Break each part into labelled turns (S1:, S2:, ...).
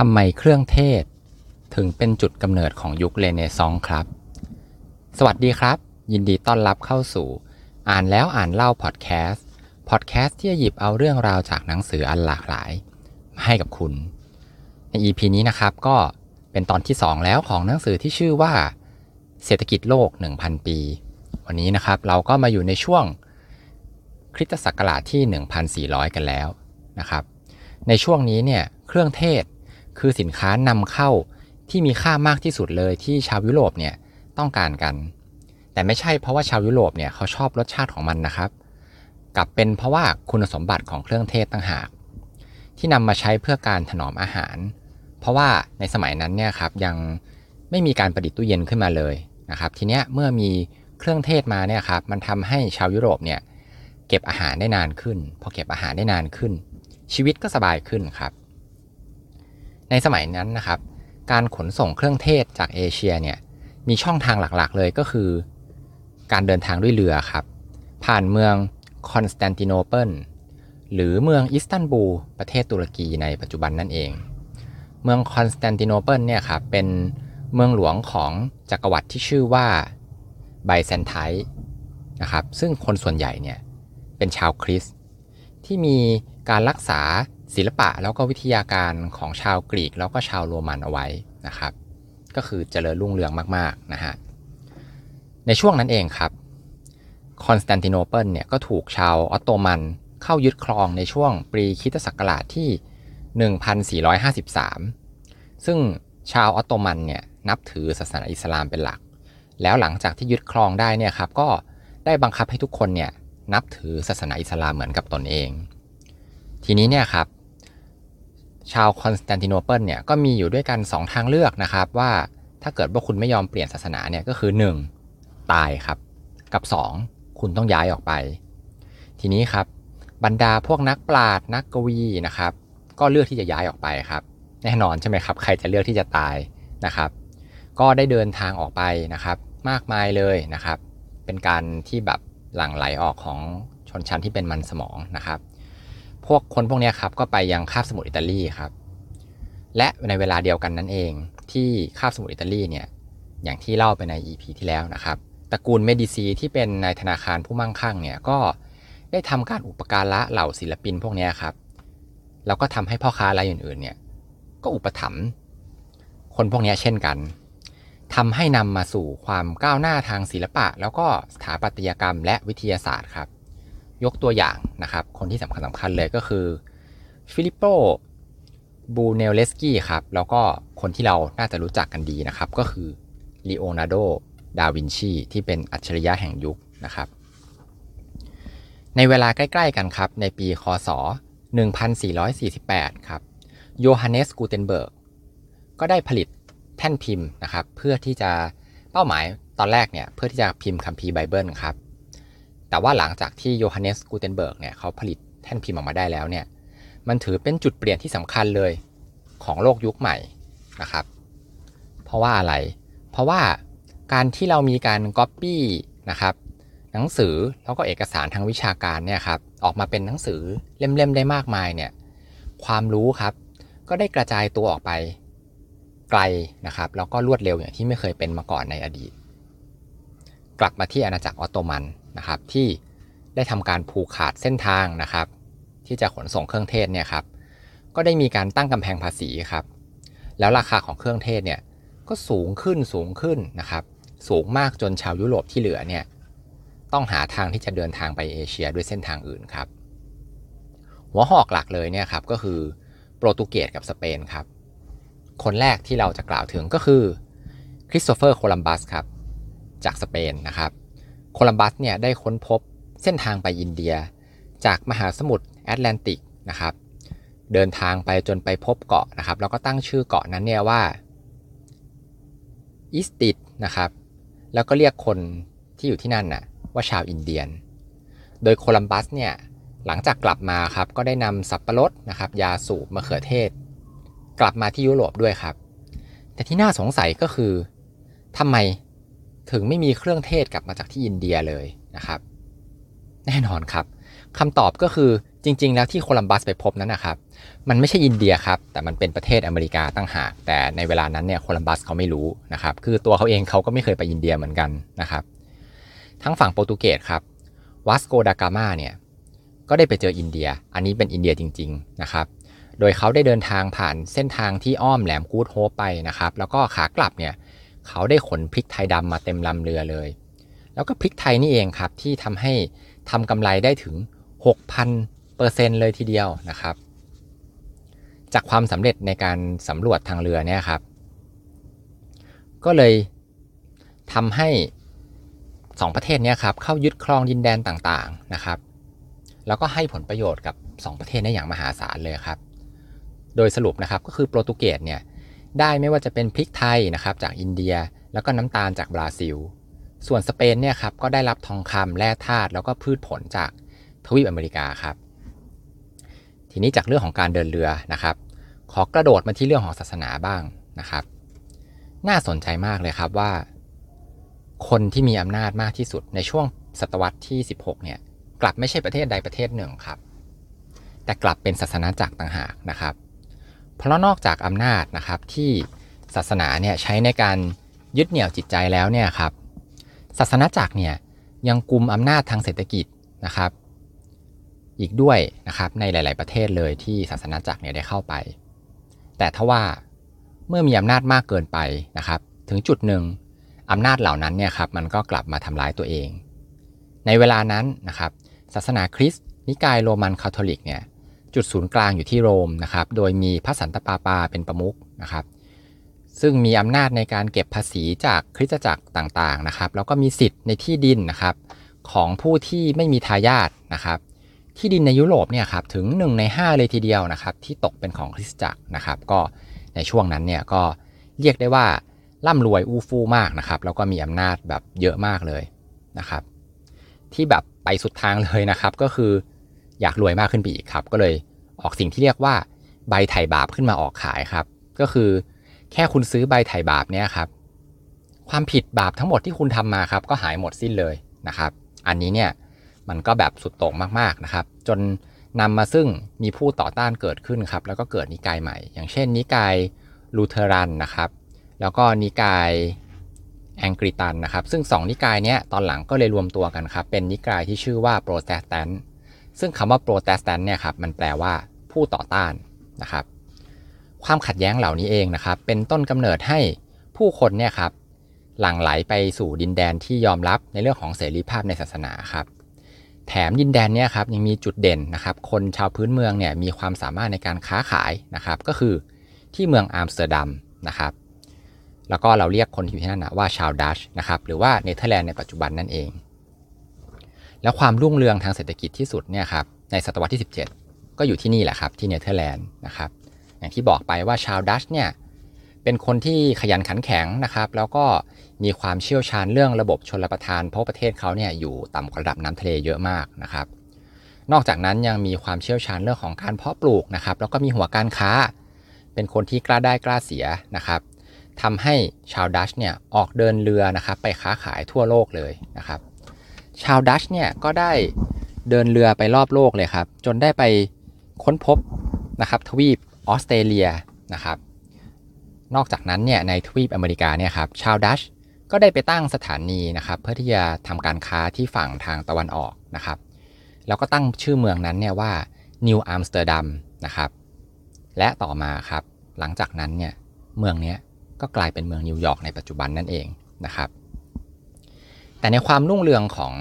S1: ทำไมเครื่องเทศ ถึงเป็นจุดกำเนิดของยุคเรเนซองส์ครับ สวัสดีครับ ยินดีต้อนรับเข้าสู่ อ่านแล้วอ่านเล่าพอดแคสต์พอดแคสต์ที่จะหยิบเอาเรื่องราวจากหนังสืออันหลากหลาย มาให้กับคุณ ใน EP นี้นะครับก็เป็นตอนที่ 2 แล้วของหนังสือที่ชื่อว่า เศรษฐกิจโลก 1,000 ปี วันนี้นะครับเราก็มาอยู่ในช่วงคริสตศักราชที่ 1,400 กันแล้วนะครับ ในช่วงนี้เนี่ยเครื่องเทศ คือสินค้านำเข้าที่มีค่ามากที่สุดเลยที่ชาวยุโรปเนี่ยต้องการกัน แต่ไม่ใช่เพราะว่าชาวยุโรปเนี่ยเขาชอบรสชาติของมันนะครับ กลับเป็นเพราะว่าคุณสมบัติของเครื่องเทศต่างหาก ที่นำมาใช้เพื่อการถนอมอาหาร เพราะว่าในสมัยนั้นเนี่ยครับยังไม่มีการประดิษฐ์ตู้เย็นขึ้นมาเลยนะครับ ทีเนี้ยเมื่อมีเครื่องเทศมาเนี่ยครับมันทำให้ชาวยุโรปเนี่ยเก็บอาหารได้นานขึ้น พอเก็บอาหารได้นานขึ้น ชีวิตก็สบายขึ้นครับ ในสมัยนั้นนะครับ การขนส่งเครื่องเทศจากเอเชียเนี่ยมีช่องทางหลักๆเลยก็คือ การเดินทางด้วยเรือครับ ผ่านเมืองคอนสแตนติโนเปิลหรือเมืองอิสตันบูลประเทศตุรกีในปัจจุบันนั่นเอง เมืองคอนสแตนติโนเปิลเนี่ยครับเป็นเมืองหลวงของจักรวรรดิที่ชื่อว่าไบแซนไทน์นะครับซึ่งคนส่วนใหญ่เนี่ยเป็นชาวคริสต์ที่มีการรักษา ศิลปะแล้วก็วิทยาการของชาวกรีกแล้วก็ชาวโรมันเอาไว้นะครับ ก็คือเจริญรุ่งเรืองมากๆนะฮะในช่วงนั้นเองครับคอนสแตนติโนเปิลเนี่ยก็ถูกชาวออตโตมันเข้ายึดครองในช่วงปีคริสตศักราชที่ 1453 ซึ่งชาวออตโตมันเนี่ยนับถือศาสนาอิสลามเป็นหลัก แล้วหลังจากที่ยึดครองได้เนี่ยครับก็ได้บังคับให้ทุกคนเนี่ยนับถือศาสนาอิสลามเหมือนกับตนเอง ทีนี้เนี่ยครับ ชาวคอนสแตนติโนเปิลเนี่ยก็มีอยู่ด้วยกัน 2 ทางเลือกนะครับว่าถ้าเกิดว่าคุณไม่ยอมเปลี่ยนศาสนาเนี่ยก็คือ 1. ตายครับ กับ 2. คุณต้องย้ายออกไป ทีนี้ครับบรรดาพวกนักปราชญ์นักกวีนะครับ ก็เลือกที่จะย้ายออกไปครับ แน่นอนใช่ไหมครับใครจะเลือกที่จะตายนะครับ ก็ได้เดินทางออกไปนะครับ มากมายเลยนะครับ เป็นการที่แบบหลั่งไหลออกของชนชั้นที่เป็นมันสมองนะครับ พวกคนพวกนี้ครับก็ไปยังคาบสมุทรอิตาลีครับ และในเวลาเดียวกันนั้นเองที่คาบสมุทรอิตาลีเนี่ยอย่างที่เล่าไปใน EP ที่แล้วนะครับตระกูลเมดิซีที่เป็นนายธนาคารผู้มั่งคั่งเนี่ยก็ได้ทำการอุปการะเหล่าศิลปินพวกนี้ครับแล้วก็ทำให้พ่อค้ารายอื่นๆเนี่ยก็อุปถัมภ์คนพวกนี้เช่นกันทำให้นำมาสู่ความก้าวหน้าทางศิลปะ แล้วก็สถาปัตยกรรมและวิทยาศาสตร์ครับ ยกตัวอย่างนะครับ คนที่สำคัญสำคัญเลยก็คือฟิลิปโปบรูเนลเลสกีครับ แล้วก็คนที่เราน่าจะรู้จักกันดีนะครับ ก็คือลีโอนาร์โด ดาวินชี ที่เป็นอัจฉริยะแห่งยุคนะครับ ในเวลาใกล้ๆกันครับ ในปีคศ 1448 ครับ โยฮันเนสกูเทนเบิร์ก ก็ได้ผลิตแท่นพิมพ์นะครับ เพื่อที่จะเป้าหมายตอนแรกเนี่ย เพื่อที่จะพิมพ์คัมภีร์ไบเบิลครับ แต่ว่าหลังจากที่โยฮันเนสกูเทนเบิร์กเนี่ยเขาผลิตแท่นพิมพ์ออกมาได้แล้วเนี่ยมันถือเป็นจุดเปลี่ยนที่สำคัญเลยของโลกยุคใหม่นะครับ เพราะว่าอะไร เพราะว่าการที่เรามีการก๊อปปี้นะครับหนังสือแล้วก็เอกสารทางวิชาการเนี่ยครับออกมาเป็นหนังสือเล่มๆได้มากมายเนี่ยความรู้ครับ ก็ได้กระจายตัวออกไปไกลนะครับ แล้วก็รวดเร็วอย่างที่ไม่เคยเป็นมาก่อนในอดีต กลับมาที่อาณาจักรออตโตมัน นะครับที่ได้ทำการผูกขาดเส้นทางนะครับ ที่จะขนส่งเครื่องเทศเนี่ยครับก็ได้มีการตั้งกำแพงภาษีครับ แล้วราคาของเครื่องเทศเนี่ยก็สูงขึ้นสูงขึ้นนะครับ สูงมากจนชาวยุโรปที่เหลือเนี่ยต้องหาทางที่จะเดินทางไปเอเชียด้วยเส้นทางอื่นครับ หัวหอกหลักเลยเนี่ยครับก็คือโปรตุเกสกับสเปนครับ คนแรกที่เราจะกล่าวถึงก็คือคริสโตเฟอร์โคลัมบัสครับ จากสเปนนะครับ โคลัมบัสเนี่ยได้ค้นพบเส้นทางไปอินเดีย จากมหาสมุทรแอตแลนติกนะครับ เดินทางไปจนไปพบเกาะนะครับ แล้วก็ตั้งชื่อเกาะนั้นเนี่ยว่าอิสติดนะครับ แล้วก็เรียกคนที่อยู่ที่นั่นน่ะว่าชาวอินเดียน โดยโคลัมบัสเนี่ยหลังจากกลับมาครับก็ได้นำสับปะรดนะครับ ยาสูบมะเขือเทศ กลับมาที่ยุโรปด้วยครับ แต่ที่น่าสงสัยก็คือทำไม ถึงไม่มีเครื่องเทศกลับมาจากที่อินเดียเลยนะครับ แน่นอนครับคำตอบก็คือจริง ๆ แล้วที่โคลัมบัสไปพบนั้นนะครับ มันไม่ใช่อินเดียครับ แต่มันเป็นประเทศอเมริกาตั้งหาก แต่ในเวลานั้นเนี่ยโคลัมบัสเขาไม่รู้นะครับ คือตัวเขาเองเขาก็ไม่เคยไปอินเดียเหมือนกันนะครับ ทั้งฝั่งโปรตุเกสครับวาสโกดากามาเนี่ยก็ได้ไปเจออินเดีย อันนี้เป็นอินเดียจริง ๆ นะครับ โดยเขาได้เดินทางผ่านเส้นทางที่อ้อมแหลมกูดโฮปไปนะครับ แล้วก็ขากลับเนี่ย เขาได้ขนพริกไทยดำมาเต็มลำเรือเลย แล้วก็พริกไทยนี่เองครับที่ทำให้ทำกำไรได้ถึง 6,000เปอร์เซ็นต์เลยทีเดียวนะครับ จากความสำเร็จในการสำรวจทางเรือเนี่ยครับ ก็เลยทำให้สองประเทศนี้ครับเข้ายึดครองดินแดนต่างๆนะครับ แล้วก็ให้ผลประโยชน์กับ 2 ประเทศได้อย่างมหาศาลเลยครับ โดยสรุปนะครับก็คือโปรตุเกสเนี่ย ได้ไม่ว่าจะเป็นพริกไทยนะครับจากอินเดีย แล้วก็น้ำตาลจากบราซิล ส่วนสเปนเนี่ยครับก็ได้รับทองคำแร่ธาตุแล้วก็พืชผลจากทวีปอเมริกาครับ ทีนี้จากเรื่องของการเดินเรือนะครับ ขอกระโดดมาที่เรื่องของศาสนาบ้างนะครับ น่าสนใจมากเลยครับว่า คนที่มีอำนาจมากที่สุดในช่วงศตวรรษที่ 16 เนี่ยกลับไม่ใช่ประเทศใดประเทศหนึ่งครับ แต่กลับเป็นศาสนาจักรต่างหากนะครับ เพราะนอกจากอำนาจนะครับที่ศาสนาเนี่ยใช้ในการยึดเหนี่ยวจิตใจแล้วเนี่ยครับศาสนาจักรเนี่ยยังกุมอำนาจทางเศรษฐกิจนะครับ อีกด้วยนะครับในหลาย ๆ ประเทศเลยที่ศาสนาจักรเนี่ยได้เข้าไป แต่ทว่าเมื่อมีอำนาจมากเกินไปนะครับ ถึงจุดหนึ่งอำนาจเหล่านั้นเนี่ยครับมันก็กลับมาทำร้ายตัวเอง ในเวลานั้นนะครับ ศาสนาคริสต์นิกายโรมันคาทอลิกเนี่ย จุดศูนย์กลางอยู่ที่โรมนะครับ โดยมีพระสันตะปาปาเป็นประมุขนะครับ ซึ่งมีอำนาจในการเก็บภาษีจากคริสตจักรต่างๆนะครับ แล้วก็มีสิทธิ์ในที่ดินนะครับของผู้ที่ไม่มีทายาทนะครับ ที่ดินในยุโรปเนี่ยครับถึง 1 ใน 5 เลยทีเดียวนะครับ ที่ตกเป็นของคริสตจักรนะครับ ก็ในช่วงนั้นเนี่ยก็เรียกได้ว่าร่ำรวยอู้ฟู่มากนะครับ แล้วก็มีอำนาจแบบเยอะมากเลยนะครับ ที่แบบไปสุดทางเลยนะครับก็คือ อยากรวยมากขึ้นไปอีกครับ ก็เลยออกสิ่งที่เรียกว่าใบไถ่บาปขึ้นมาออกขายครับ ก็คือแค่คุณซื้อใบไถ่บาปเนี่ยครับ ความผิดบาปทั้งหมดที่คุณทำมาครับ ก็หายหมดสิ้นเลยนะครับ อันนี้เนี่ยมันก็แบบสุดโต่งมากๆนะครับ จนนำมาซึ่งมีผู้ต่อต้านเกิดขึ้นครับ แล้วก็เกิดนิกายใหม่ อย่างเช่น นิกายลูเทอรันนะครับ แล้วก็นิกายแองกลิกันนะครับ ซึ่งสองนิกายนี้ตอนหลังก็เลยรวมตัวกันครับ เป็นนิกายที่ชื่อว่าโปรเตสแตนต์ ซึ่งคำว่าโปรเตสแตนต์เนี่ยครับมันแปลว่าผู้ต่อต้านนะครับ ความขัดแย้งเหล่านี้เองนะครับ เป็นต้นกำเนิดให้ผู้คนเนี่ยครับหลั่งไหลไปสู่ดินแดนที่ยอมรับในเรื่องของเสรีภาพในศาสนาครับแถมดินแดนเนี่ยครับยังมีจุดเด่นนะครับ คนชาวพื้นเมืองเนี่ยมีความสามารถในการค้าขายนะครับ ก็คือที่เมืองอัมสเตอร์ดัมนะครับ แล้วก็เราเรียกคนที่อยู่ที่นั่นนะว่าชาวดัตช์นะครับ หรือว่าเนเธอร์แลนด์ในปัจจุบันนั่นเอง แล้วความรุ่งเรืองทางเศรษฐกิจที่สุดเนี่ยครับในศตวรรษที่ 17 ก็อยู่ที่นี่แหละครับที่เนเธอร์แลนด์นะครับอย่างที่บอกไปว่าชาวดัตช์เนี่ยเป็นคนที่ขยันขันแข็งนะครับแล้วก็มีความเชี่ยวชาญเรื่องระบบชนระทาน เพราะประเทศเขาเนี่ยอยู่ต่ำกว่าระดับน้ำทะเลเยอะมากนะครับนอกจากนั้นยังมีความเชี่ยวชาญเรื่องของการเพาะปลูกนะครับแล้วก็มีหัวการค้า เป็นคนที่กล้าได้กล้าเสียนะครับทำให้ชาวดัชเนี่ยออกเดินเรือนะครับไปค้าขายทั่วโลกเลยนะครับ ชาวดัชเนี่ยก็ได้เดินเรือไปรอบโลกเลยครับ จนได้ไปค้นพบนะครับทวีปออสเตรเลียนะครับ นอกจากนั้นเนี่ยในทวีปอเมริกาเนี่ยครับชาวดัตช์ก็ได้ไปตั้งสถานีนะครับเพื่อที่จะทำการค้าที่ฝั่งทางตะวันออกนะครับ แล้วก็ตั้งชื่อเมืองนั้นเนี่ยว่านิวอัมสเตอร์ดัมนะครับ และต่อมาครับหลังจากนั้นเนี่ยเมืองนี้ก็กลายเป็นเมืองนิวยอร์กในปัจจุบันนั่นเองนะครับ แต่ในความรุ่งเรืองของ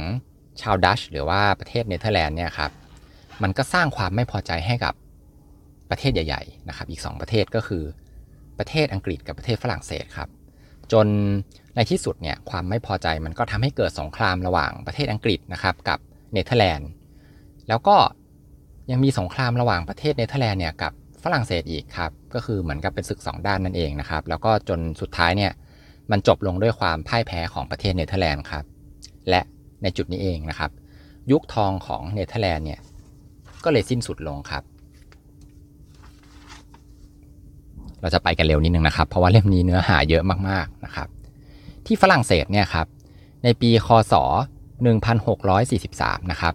S1: ชาวดัตช์หรือว่าประเทศเนเธอร์แลนด์เนี่ยครับมันก็สร้างความไม่พอใจให้กับประเทศใหญ่ๆนะครับอีก 2 ประเทศก็คือประเทศอังกฤษกับประเทศฝรั่งเศสครับ จนในที่สุดเนี่ยความไม่พอใจมันก็ทำให้เกิดสงครามระหว่างประเทศอังกฤษนะครับกับเนเธอร์แลนด์แล้วก็ยังมีสงครามระหว่างประเทศเนเธอร์แลนด์เนี่ยกับฝรั่งเศสอีกครับก็คือเหมือนกับเป็นศึกสองด้านนั่นเองนะครับแล้วก็จนสุดท้ายเนี่ยมันจบลงด้วยความพ่ายแพ้ของประเทศเนเธอร์แลนด์ครับ และในจุดนี้เองนะครับ ยุคทองของเนเธอร์แลนด์เนี่ยก็เลยสิ้นสุดลงครับ เราจะไปกันเร็วนิดนึงนะครับ เพราะว่าเล่มนี้เนื้อหาเยอะมากๆนะครับ ที่ฝรั่งเศสเนี่ยครับในปีคศ 1643 นะครับ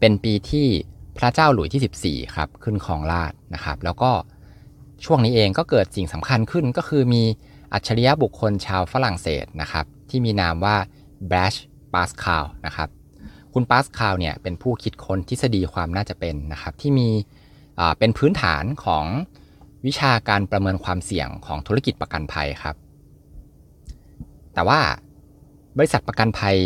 S1: เป็นปีที่พระเจ้าหลุยที่ 14 ครับขึ้นครองราชนะครับ แล้วก็ช่วงนี้เองก็เกิดสิ่งสำคัญขึ้นก็คือมีอัจฉริยะบุคคลชาวฝรั่งเศสนะครับ ที่มีนามว่าแบช ปาสคาลนะครับ คุณปาสคาลเนี่ยเป็นผู้คิดค้นทฤษฎีความน่าจะเป็นนะครับ ที่มีเป็นพื้นฐานของวิชาการประเมินความเสี่ยงของธุรกิจประกันภัยครับ แต่ว่าบริษัทประกันภัย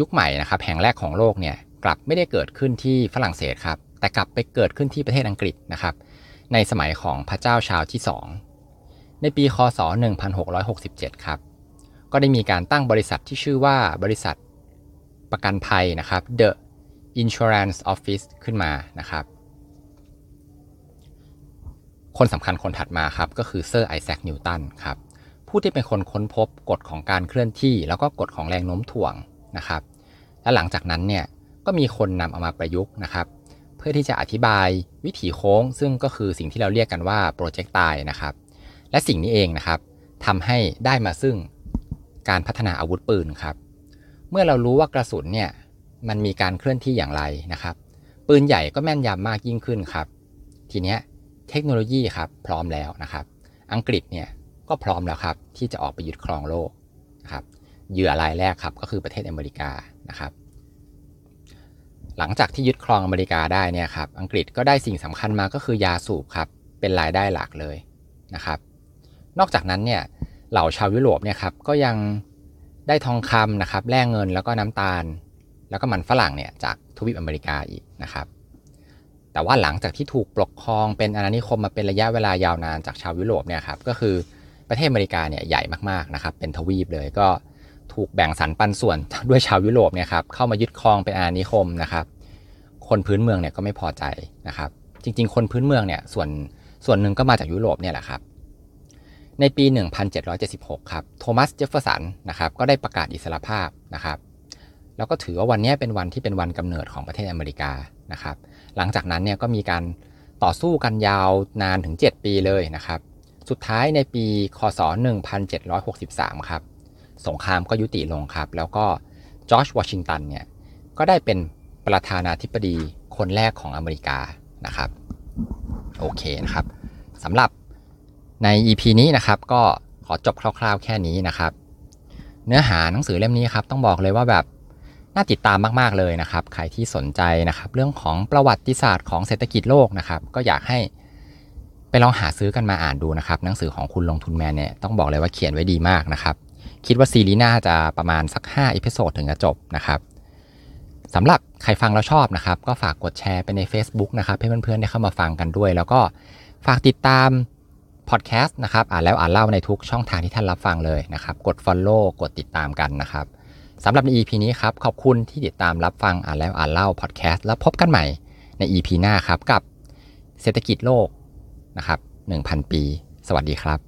S1: ยุคใหม่นะครับ แห่งแรกของโลกเนี่ยกลับไม่ได้เกิดขึ้นที่ฝรั่งเศสครับ แต่กลับไปเกิดขึ้นที่ประเทศอังกฤษนะครับ ในสมัยของพระเจ้าชาวที่ 2 ในปีคศ 1667 ครับ ก็ได้มีการตั้งบริษัทที่ชื่อว่าบริษัท ประกันภัยนะครับ The Insurance Office ขึ้นมานะครับ คนสำคัญคนถัดมาครับก็คือเซอร์ไอแซคนิวตันครับผู้ที่เป็นคนค้นพบกฎของการเคลื่อนที่ แล้วก็กฎของแรงโน้มถ่วงนะครับ และหลังจากนั้นเนี่ยก็มีคนนำเอามาประยุกต์นะครับ เพื่อที่จะอธิบายวิถีโค้ง ซึ่งก็คือสิ่งที่เราเรียกกันว่าโปรเจกต์ตายนะครับ และสิ่งนี้เองนะครับทำให้ได้มาซึ่งการพัฒนาอาวุธปืนครับ เมื่อเรารู้ว่ากระสุนเนี่ยมันมีการเคลื่อนที่อย่างไรนะครับ ปืนใหญ่ก็แม่นยำมากยิ่งขึ้นครับ ทีเนี้ยเทคโนโลยีครับพร้อมแล้วนะครับ อังกฤษเนี่ยก็พร้อมแล้วครับที่จะออกไปยึดครองโลกนะครับเหยื่อรายแรกครับก็คือประเทศอเมริกานะครับ หลังจากที่ยึดครองอเมริกาได้เนี่ยครับอังกฤษก็ได้สิ่งสำคัญมาก็คือยาสูบครับเป็นรายได้หลักเลยนะครับ นอกจากนั้นเนี่ยเหล่าชาวยุโรปเนี่ยครับก็ยัง ได้ทองคำนะครับแร่เงินแล้วก็น้ำตาล แล้วก็มันฝรั่งเนี่ยจากทวีปอเมริกาอีกนะครับ แต่ว่าหลังจากที่ถูกปกครองเป็นอาณานิคมมาเป็นระยะเวลายาวนานจากชาวยุโรปเนี่ยครับก็คือประเทศอเมริกาเนี่ยใหญ่มากๆนะครับเป็นทวีปเลยก็ถูกแบ่งสรรปันส่วนด้วยชาวยุโรปเนี่ยครับเข้ามายึดครองเป็นอาณานิคมนะครับ คนพื้นเมืองเนี่ยก็ไม่พอใจนะครับ จริง ๆ คนพื้นเมืองเนี่ยส่วนส่วนหนึ่งก็มาจากยุโรปเนี่ยแหละครับ ในปี 1776 ครับ โทมัส เจฟเฟอร์สัน นะครับ ก็ได้ประกาศอิสรภาพนะครับ แล้วก็ถือว่าวันนี้เป็นวันที่เป็นวันกำเนิดของประเทศอเมริกา นะครับ หลังจากนั้นเนี่ยก็มีการต่อสู้กันยาวนานถึง 7 ปีเลยนะครับ สุดท้ายในปี คศ 1763 ครับ สงครามก็ยุติลงครับ แล้วก็จอร์จ วอชิงตัน เนี่ย ก็ได้เป็นประธานาธิบดีคนแรกของอเมริกา นะครับ โอเคนะครับสำหรับ ใน EP นี้นะครับก็ขอจบคร่าวๆ แค่นี้นะครับ เนื้อหาหนังสือเล่มนี้ครับต้องบอกเลยว่าแบบน่าติดตามมากๆเลยนะครับ ใครที่สนใจนะครับ เรื่องของประวัติศาสตร์ของเศรษฐกิจโลกนะครับ ก็อยากให้ไปลองหาซื้อกันมาอ่านดูนะครับ หนังสือของคุณลงทุนแมนเนี่ยต้องบอกเลยว่าเขียนไว้ดีมากนะครับ คิดว่าซีรีส์น่าจะประมาณสัก5 episode ถึงจะจบนะครับสำหรับใครฟังแล้วชอบนะครับ ก็ฝากกดแชร์ไปใน Facebook นะครับให้เพื่อนๆได้เข้ามาฟังกันด้วย แล้วก็ฝากติดตาม พอดแคสต์นะครับอ่านแล้วอ่านเล่าในทุกช่องทางที่ท่านรับฟังเลยนะครับ กด Follow กดติดตามกันนะครับสำหรับใน EP นี้ครับ ขอบคุณที่ติดตามรับฟังอ่านแล้วอ่านเล่าพอดแคสต์แล้วพบกันใหม่ใน EP หน้าครับกับเศรษฐกิจโลกนะครับ1,000 ปี สวัสดีครับ